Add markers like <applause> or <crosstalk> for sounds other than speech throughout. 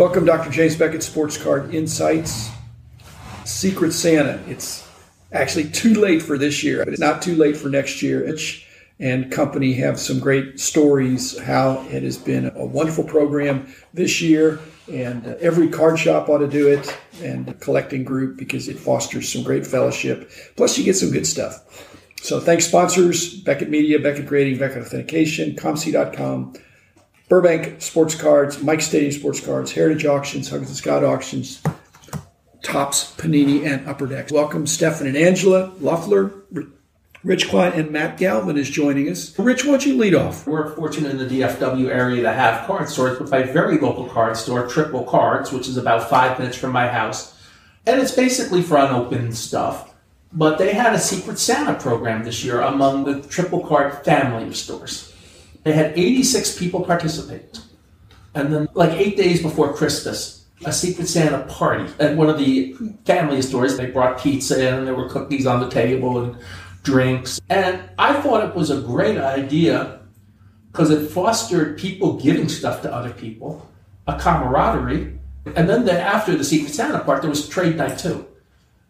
Welcome, Dr. James Beckett, Sports Card Insights. Secret Santa. It's actually too late for this year, but it's not too late for next year. Itch and company have some great stories how it has been a wonderful program this year and every card shop ought to do it and collecting group because it fosters some great fellowship plus you get some good stuff so thanks sponsors beckett media beckett grading beckett authentication comc.com burbank sports cards mike stadium sports cards heritage auctions huggins and scott auctions topps panini and upper decks welcome stefan and angela loeffler Rich Klein and Matt Galvin is joining us. Rich, why don't you lead off? We're fortunate in the DFW area to have card stores, but by very local card store, Triple Cards, which is about five minutes from my house. And it's basically for unopened stuff. But they had a Secret Santa program this year among the Triple Card family of stores. They had 86 people participate. And then, like eight days before Christmas, a Secret Santa party at one of the family stores. They brought pizza in, and there were cookies on the table, and drinks. And I thought it was a great idea because it fostered people giving stuff to other people, a camaraderie. And then the, after the Secret Santa part, there was trade night too.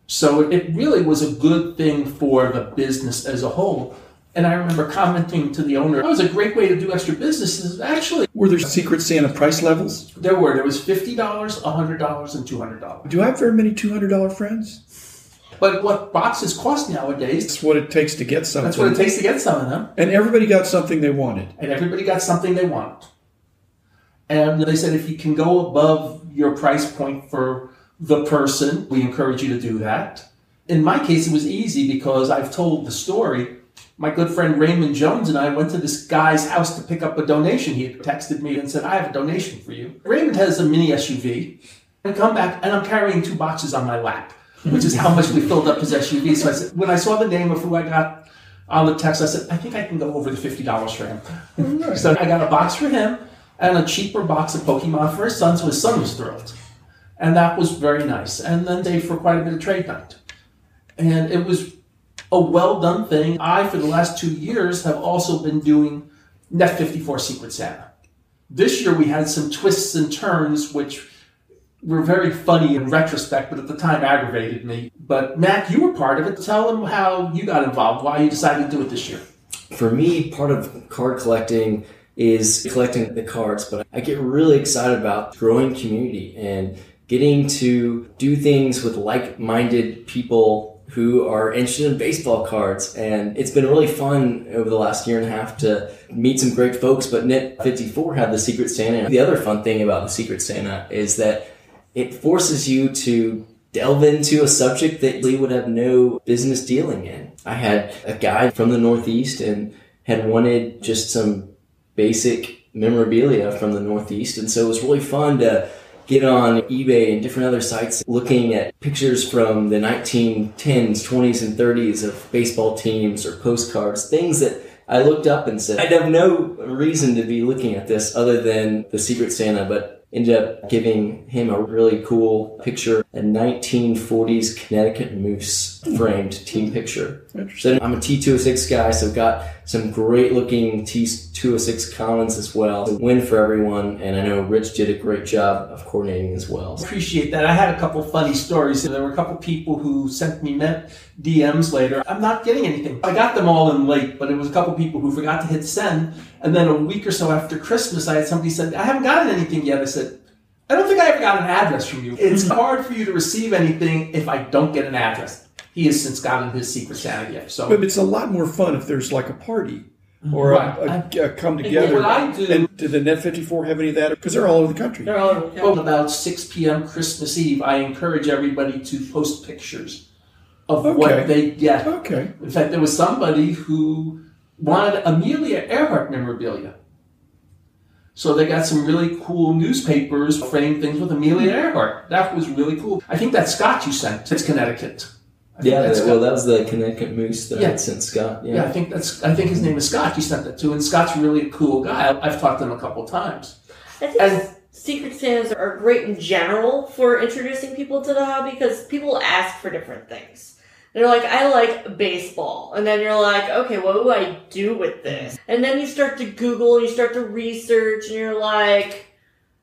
So it really was a good thing for the business as a whole. And I remember commenting to the owner, that was a great way to do extra businesses. Actually, were there Secret Santa price levels? There were. There was $50, $100, and $200. Do I have very many $200 friends? But what boxes cost nowadays? That's what it takes to get something. That's what it takes to get some of them. And everybody got something they wanted. And everybody got something they wanted. And they said if you can go above your price point for the person, we encourage you to do that. In my case, it was easy because I've told the story. My good friend Raymond Jones and I went to this guy's house to pick up a donation. He had texted me and said, I have a donation for you. Raymond has a mini SUV. I come back and I'm carrying two boxes on my lap which is how much we filled up his SUV. So I said, when I saw the name of who I got on the text, I said, I think I can go over the fifty dollars for him. Oh, so I got a box for him and a cheaper box of Pokemon for his son, so his son was thrilled, and that was very nice. And then they for quite a bit of trade night, and it was a well done thing. I, for the last two years, have also been doing Net 54 Secret Santa. This year we had some twists and turns, which were very funny in retrospect, but at the time aggravated me. But Matt, you were part of it. Tell them how you got involved, why you decided to do it this year. For me, part of card collecting is collecting the cards, but I get really excited about growing community and getting to do things with like-minded people who are interested in baseball cards. And it's been really fun over the last year and a half to meet some great folks. But Net 54 had the Secret Santa. The other fun thing about the Secret Santa is that it forces you to delve into a subject that you would have no business dealing in. I had a guy from the Northeast and had wanted just some basic memorabilia from the Northeast. And so it was really fun to get on eBay and different other sites looking at pictures from the 1910s, 20s, and 30s of baseball teams or postcards, things that I looked up and said, I'd have no reason to be looking at this other than the Secret Santa, but ended up giving him a really cool picture, a 1940s Connecticut Moose framed team picture. So I'm a T206 guy, so I've got some great looking T206 Collins as well. Win for everyone, and I know Rich did a great job of coordinating as well. Appreciate that. I had a couple funny stories. There were a couple people who sent me DMs later. I'm not getting anything. I got them all in late, but it was a couple people who forgot to hit send. And then a week or so after Christmas, I had somebody said, I haven't gotten anything yet. I said, I don't think I ever got an address from you. It's mm-hmm. hard for you to receive anything if I don't get an address he has since gotten his Secret Santa gift. So, but it's a lot more fun if there's like a party mm-hmm. or right. a, a, a, come together. What I do, and did the Net 54 have any of that? Because they're all over the country. They're all over the country. Well, about 6 p.m. Christmas Eve, I encourage everybody to post pictures of okay. what they get. Okay. In fact, there was somebody who wanted Amelia Earhart memorabilia. So they got some really cool newspapers framed things with Amelia Earhart. That was really cool. I think that Scott you sent. It's Connecticut yeah, that, well, that was the Connecticut Moose that yeah. I sent Scott. Yeah. yeah. I think that's. I think his name is Scott. You sent that to, and Scott's really a cool guy. I've talked to him a couple times. I think and, Secret Santas are great in general for introducing people to the hobby because people ask for different things. They're like, I like baseball. And then you're like, okay, what do I do with this? And then you start to Google and you start to research and you're like,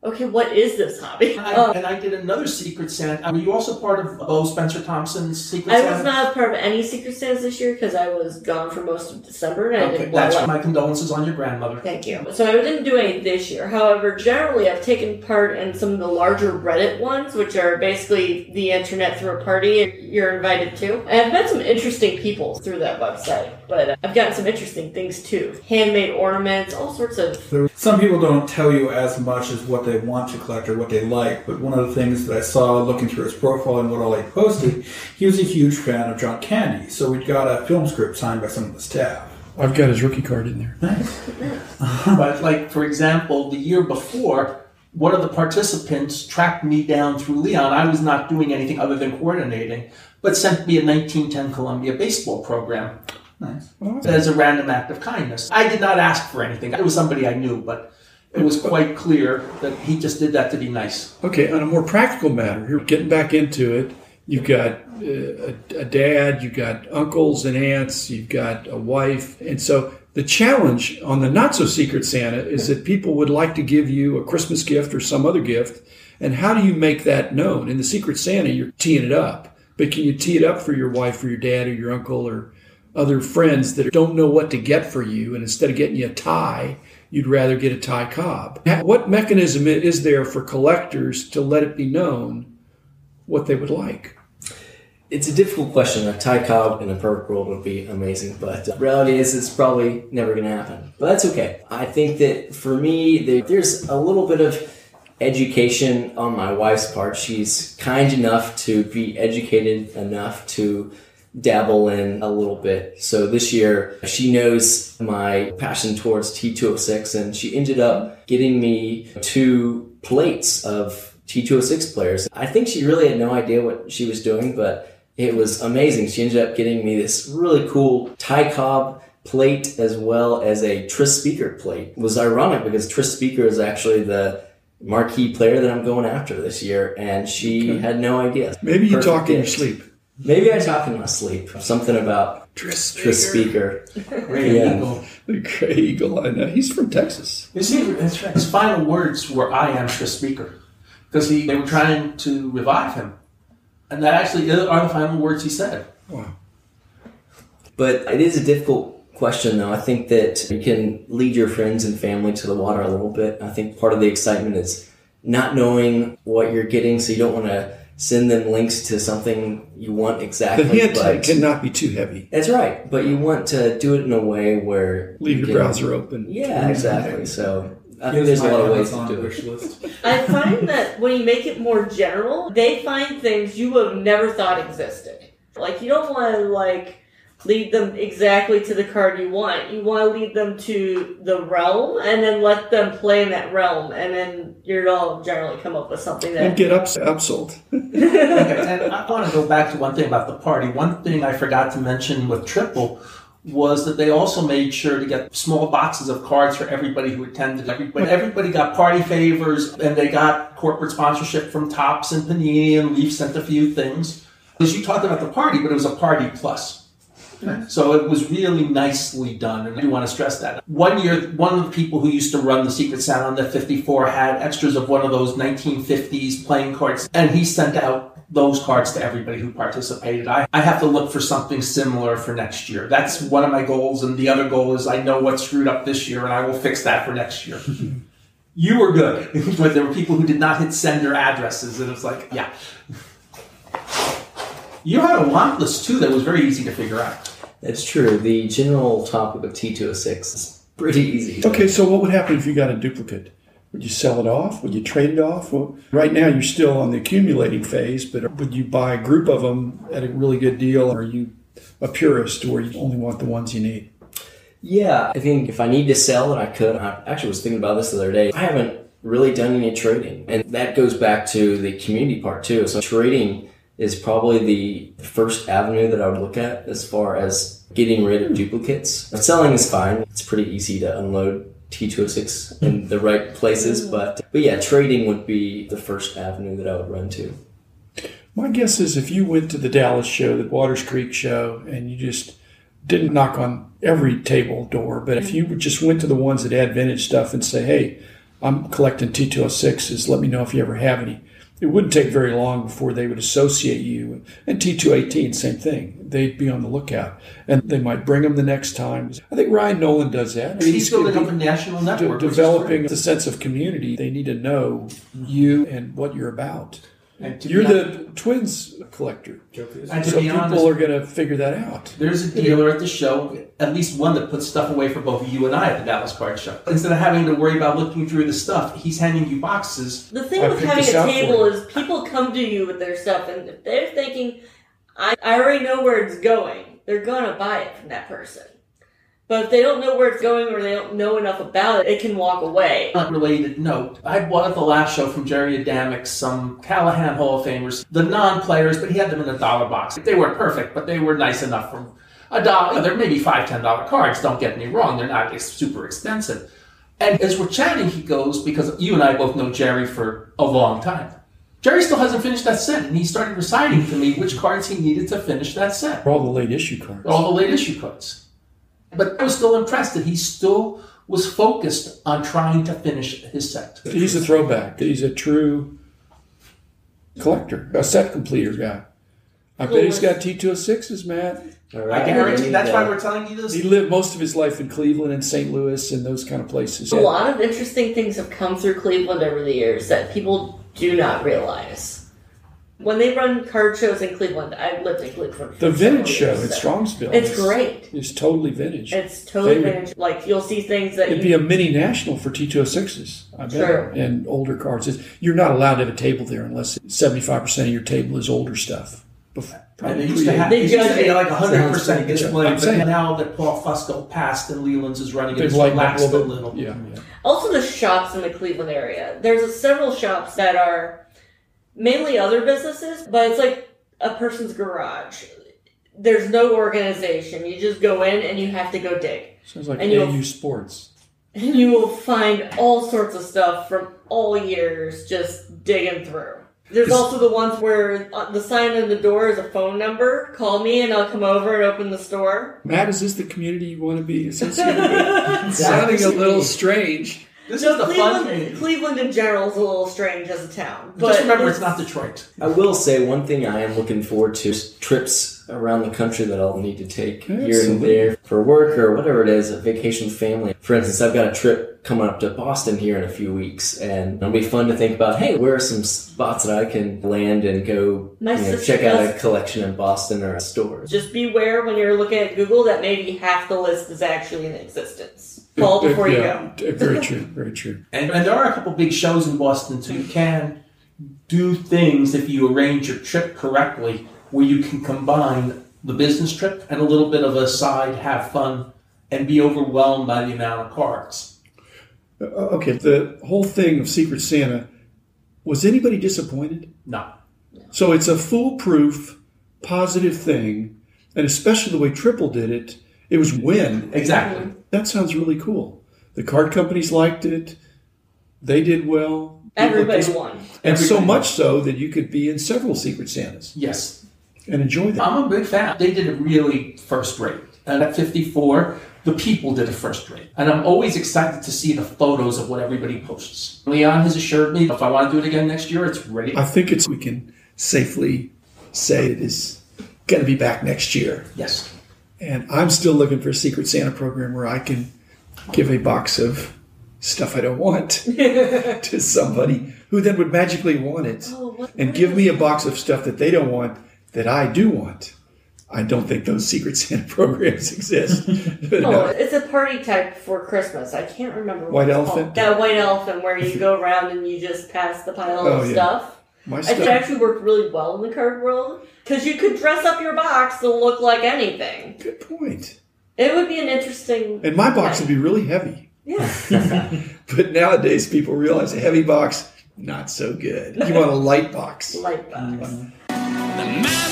okay, what is this hobby? And I, Um, and I did another Secret Santa. Were you also part of Bo Spencer Thompson's Secret Santa? I Santa? was not a part of any Secret Santas this year because I was gone for most of December and I Okay, didn't that's want my condolences on your grandmother. Thank you. So I didn't do any this year. However, generally I've taken part in some of the larger Reddit ones, which are basically the internet through a party you're invited to. And I've met some interesting people through that website, but I've gotten some interesting things too. Handmade ornaments, all sorts of. There- Some people don't tell you as much as what they want to collect or what they like, but one of the things that I saw looking through his profile and what all he posted, he was a huge fan of John Candy. So we got a film script signed by some of the staff. I've got his rookie card in there. Nice. <laughs> But like for example, the year before, one of the participants tracked me down through Leon. I was not doing anything other than coordinating, but sent me a 1910 Columbia baseball program Nice. as a random act of kindness. I did not ask for anything. It was somebody I knew, but it was quite clear that he just did that to be nice. Okay, on a more practical matter, you're getting back into it. You've got uh, a, a dad, you've got uncles and aunts, you've got a wife. And so the challenge on the not so secret Santa is that people would like to give you a Christmas gift or some other gift. And how do you make that known? In the secret Santa, you're teeing it up. But can you tee it up for your wife or your dad or your uncle or other friends that don't know what to get for you? And instead of getting you a tie, you'd rather get a Ty Cobb. What mechanism is there for collectors to let it be known what they would like? It's a difficult question. A Ty Cobb in a perfect world would be amazing, but uh, reality is it's probably never going to happen. But that's okay. I think that for me, there's a little bit of education on my wife's part. She's kind enough to be educated enough to dabble in a little bit. So this year, she knows my passion towards T206, and she ended up getting me two plates of T206 players. I think she really had no idea what she was doing, but it was amazing. She ended up getting me this really cool Ty Cobb plate as well as a Tris Speaker plate. It was ironic because Tris Speaker is actually the marquee player that I'm going after this year, and she Okay. had no idea. Maybe you Perfect talk in your sleep. Maybe I talk in my sleep. Something about Tris Tris Speaker. <laughs> Great Yeah. Eagle. The Gray Eagle. I know. He's from Texas. You see, his, his final words were, I am the speaker. Because he, they were trying to revive him. And that actually are the final words he said. Wow. But it is a difficult question, though. I think that you can lead your friends and family to the water a little bit. I think part of the excitement is not knowing what you're getting, so you don't want to send them links to something you want exactly. The exactly. hint but cannot be too heavy. that's right, but you want to do it in a way where Leave you your can- browser open. Yeah, exactly. So I think there's a lot of ways to Amazon do it. wish list. <laughs> I find that when you make it more general, they find things you would have never thought existed. Like you don't want to like lead them exactly to the card you want. You want to lead them to the realm and then let them play in that realm, and then you'll generally come up with something And that. get ups, upsold. okay, <laughs> and I want to go back to one thing about the party. One thing I forgot to mention with Triple was that they also made sure to get small boxes of cards for everybody who attended. Everybody, everybody got party favors, and they got corporate sponsorship from Topps and Panini, and Leaf sent a few things. Because you talked about the party, but it was a party plus. Mm-hmm. So it was really nicely done, and I do want to stress that. One year, one of the people who used to run the Secret Santa on the 54 had extras of one of those 1950s playing cards, and he sent out those cards to everybody who participated. I, I have to look for something similar for next year. That's one of my goals, and the other goal is I know what screwed up this year, and I will fix that for next year. <laughs> you were good, <laughs> but there were people who did not hit sender addresses, and it's like, yeah. You had a want list too that was very easy to figure out. That's true. The general topic of T206 is pretty easy. Okay, so what would happen if you got a duplicate? Would you sell it off? Would you trade it off? Well, right now you're still on the accumulating phase, but would you buy a group of them at a really good deal? Or are you a purist where you only want the ones you need? Yeah, I think if I need to sell it, I could. I actually was thinking about this the other day. I haven't really done any trading, and that goes back to the community part too. So trading is probably the first avenue that I would look at as far as getting rid of duplicates. Selling is fine; it's pretty easy to unload T206 in hmm. the right places. Hmm. But but yeah, trading would be the first avenue that I would run to. My guess is if you went to the Dallas show, the Waters Creek show, and you just didn't knock on every table door, but if you just went to the ones that had vintage stuff and say, hey, I'm collecting T206s. Let me know if you ever have any. It wouldn't take very long before they would associate you. And T218, same thing. They'd be on the lookout. And they might bring them the next time. I think Ryan Nolan does that. He's building up a national network. is developing the sense of community. They need to know you and what you're about. And to You're be the twins collector. And to So be people honest, are going to figure that out. There's a dealer at the show, at least one that puts stuff away for both you and I at the Dallas Card Show. Instead of having to worry about looking through the stuff, he's handing you boxes. The thing I with having a table is people come to you with their stuff, and if they're thinking, I, I already know where it's going, they're gonna buy it from that person. But if they don't know where it's going or they don't know enough about it, it can walk away. Unrelated note, I bought at the last show from Jerry Adamick some Callahan Hall of Famers, the non-players, but he had them in a dollar box. They weren't perfect, but they were nice enough from a dollar. They're maybe five, ten dollar cards. Don't get me wrong; they're not ex- super expensive. And as we're chatting, he goes because you and I both know Jerry for a long time. Jerry still hasn't finished that set, and he started reciting to me which cards he needed to finish that set For all the late issue cards. all the late issue cards. But I was still impressed that he still was focused on trying to finish his set. He's a throwback. He's a true collector, a set completer guy. I bet he's got T206s, Matt. All I right. guarantee need that's why we're telling you this. He lived most of his life in Cleveland and St. Louis and those kind of places. A lot of interesting things have come through Cleveland over the years that people do not realize. When they run card shows in Cleveland, I've lived in Cleveland. The vintage show several at so Strongsville. It's is- great. It's totally vintage. It's totally They would- vintage. Like you'll see things that It'd you be a mini national for T206s, I bet. True. And older cards. It's- You're not allowed to have a table there unless 75% of your table is older stuff. Bef- And probably they used to have They they used to be like hundred Sounds percent pretty good. display, but saying. now that Paul Fusco passed and Leland's is running it, it's relaxed a a little little. Yeah, yeah. Also, the shops in the Cleveland area. There's several shops that are mainly other businesses, but it's like a person's garage. There's no organization. You just go in and you have to go dig. Sounds like And you'll- AU Sports. <laughs> And you will find all sorts of stuff from all years just digging through. There's also the ones where uh, the sign on the door is a phone number. Call me and I'll come over and open the store. Matt, is this the community you want to be associated with? <laughs> Sounding a little strange. This No, is the fun Cleveland, community. Cleveland in general is a little strange as a town. But Just remember, it's not Detroit. I will say one thing I am looking forward to is trips around the country that I'll need to take here and there for work or whatever it is, a vacation with family. For instance, I've got a trip coming up to Boston here in a few weeks, and it'll be fun to think about. Hey, where are some spots that I can land and go My you know, check out a collection in Boston or a store? Just beware when you're looking at Google that maybe half the list is actually in existence. Call before you Yeah, go. Very <laughs> true. Very true. And, and there are a couple big shows in Boston, so you can do things if you arrange your trip correctly, where you can combine the business trip and a little bit of a side, have fun, and be overwhelmed by the amount of cards. Uh, okay, the whole thing of Secret Santa, was anybody disappointed? No. So it's a foolproof, positive thing, and especially the way Triple did it, it was win. Exactly. That sounds really cool. The card companies liked it. They did well. Everybody just- won. And so Everybody much so that you could be in several Secret Santas Yes. and enjoy them. I'm a big fan. They did it really first rate. And at 54, the people did it first rate. And I'm always excited to see the photos of what everybody posts. Leon has assured me if I want to do it again next year, it's ready. I think it's we can safely say it is going to be back next year. Yes. And I'm still looking for a Secret Santa program where I can give a box of stuff I don't want <laughs> to somebody who then would magically want it Oh, and give me a box of stuff that they don't want that I do want. I don't think those Secret Santa <laughs> programs exist. <laughs> But, Oh, uh, it's a party type for Christmas. I can't remember what White elephant? called. That white elephant where you go around and you just pass the pile Oh, of yeah. stuff. My I think it actually worked really well in the card world because you could dress up your box to look like anything. Good point. It would be an interesting. And my box would be really heavy. Yeah. <laughs> But nowadays, people realize a heavy box, not so good. You want a light box. Light box. Mm-hmm. The man